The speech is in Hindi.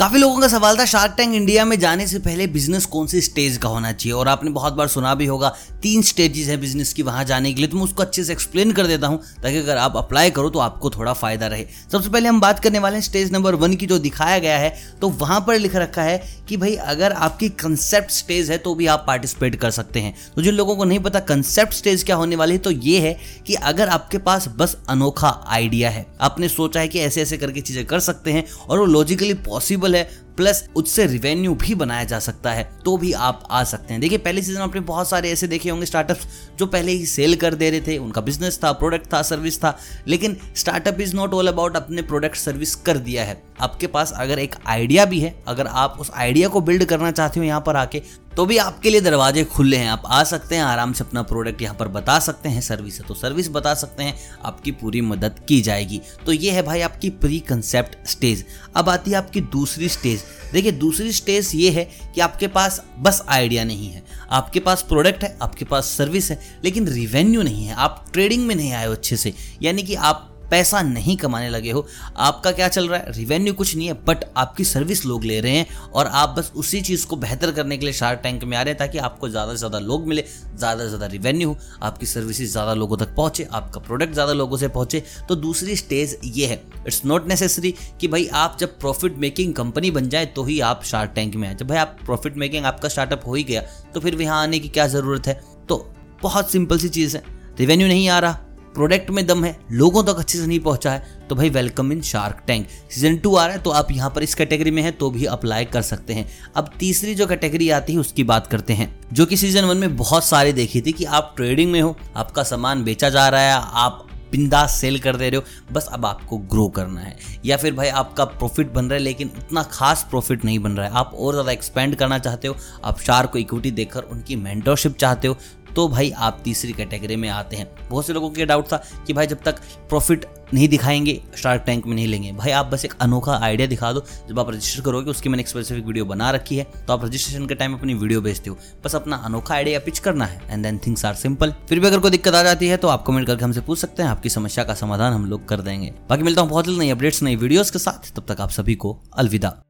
काफ़ी लोगों का सवाल था शार्क टैंक इंडिया में जाने से पहले बिज़नेस कौन सी स्टेज का होना चाहिए? और आपने बहुत बार सुना भी होगा, तीन स्टेजेस है बिज़नेस की वहाँ जाने के लिए। तो मैं उसको अच्छे से एक्सप्लेन कर देता हूँ, ताकि अगर आप अप्लाई करो तो आपको थोड़ा फ़ायदा रहे। सबसे पहले हम बात करने वाले हैं स्टेज नंबर वन की, जो दिखाया गया है। तो वहाँ पर लिख रखा है कि भाई, अगर आपकी कंसेप्ट स्टेज है तो भी आप पार्टिसिपेट कर सकते हैं। तो जिन लोगों को नहीं पता कंसेप्ट स्टेज क्या होने वाली है तो ये है कि अगर आपके पास बस अनोखा आइडिया है, आपने सोचा है कि ऐसे ऐसे करके चीज़ें कर सकते हैं, और वो लॉजिकली पॉसिबल है प्लस उससे रिवेन्यू भी बनाया जा सकता है तो भी आप आ सकते हैं। देखिए, पहले सीज़न आपने बहुत सारे ऐसे देखे होंगे स्टार्टअप्स जो पहले ही सेल कर दे रहे थे। उनका बिज़नेस था प्रोडक्ट था सर्विस था, लेकिन startup is not all about अपने प्रोडक्ट सर्विस कर दिया है। आपके पास अगर एक आइडिया भी है, अगर आप उस आइडिया को बिल्ड करना चाहते हो यहाँ पर आके तो भी आपके लिए दरवाजे खुले हैं। आप आ सकते हैं, आराम से अपना प्रोडक्ट यहाँ पर बता सकते हैं सर्विस है तो सर्विस बता सकते हैं, आपकी पूरी मदद की जाएगी। तो ये है भाई आपकी प्री कंसेप्ट स्टेज अब आती है आपकी दूसरी स्टेज देखिए, दूसरी स्टेज ये है कि आपके पास बस आइडिया नहीं है। आपके पास प्रोडक्ट है, आपके पास सर्विस है, लेकिन रिवेन्यू नहीं है। आप ट्रेडिंग में नहीं आए हो अच्छे से। यानी कि आप पैसा नहीं कमाने लगे हो। आपका क्या चल रहा है? रिवेन्यू कुछ नहीं है बट आपकी सर्विस लोग ले रहे हैं और आप बस उसी चीज़ को बेहतर करने के लिए शार्क टैंक में आ रहे हैं ताकि आपको ज़्यादा से ज़्यादा लोग मिले, ज़्यादा से ज़्यादा रिवेन्यू हो, आपकी सर्विसेज़ ज़्यादा लोगों तक पहुँचे, आपका प्रोडक्ट ज़्यादा लोगों से पहुँचे। तो दूसरी स्टेज ये है इट्स नॉट नेसेसरी कि भाई आप जब प्रॉफिट मेकिंग कंपनी बन जाए तो ही आप शार्क टैंक में आए। जब भाई आप प्रॉफिट मेकिंग आपका स्टार्टअप हो ही गया तो फिर यहाँ आने की क्या ज़रूरत है? तो बहुत सिंपल सी चीज़ है। रिवेन्यू नहीं आ रहा प्रोडक्ट में दम है, लोगों तक अच्छे से नहीं पहुँचा है तो भाई welcome in shark tank. Season two आ रहा है तो आप यहाँ पर इस कैटेगरी में है तो भी अप्लाई कर सकते हैं। अब तीसरी जो कैटेगरी आती है, उसकी बात करते हैं, जो कि सीज़न वन में बहुत सारी देखी थी कि आप ट्रेडिंग में हो, आपका सामान बेचा जा रहा है, आप बिंदास सेल कर दे रहे हो, बस अब आपको ग्रो करना है। या फिर भाई आपका प्रॉफिट बन रहा है, लेकिन उतना खास प्रॉफिट नहीं बन रहा है। आप और ज़्यादा एक्सपेंड करना चाहते हो, आप शार को इक्विटी देकर उनकी मेंटरशिप चाहते हो तो भाई आप तीसरी कैटेगरी में आते हैं। बहुत से लोगों के डाउट था कि भाई जब तक प्रॉफिट नहीं दिखाएँगे शार्क टैंक में नहीं लेंगे। भाई आप बस एक अनोखा आइडिया दिखा दो, जब आप रजिस्टर करोगे, उसकी मैंने एक स्पेसिफिक वीडियो बना रखी है तो आप रजिस्ट्रेशन के टाइम अपनी वीडियो भेजते हो। बस अपना अनोखा आइडिया पिच करना है and then things are simple फिर भी अगर कोई दिक्कत आ जाती है तो आप कमेंट करके हमसे पूछ सकते हैं, आपकी समस्या का समाधान हम लोग कर देंगे। बाकी मिलता हूँ बहुत जल्द नई अपडेट्स नई वीडियोस के साथ। तब तक आप सभी को अलविदा।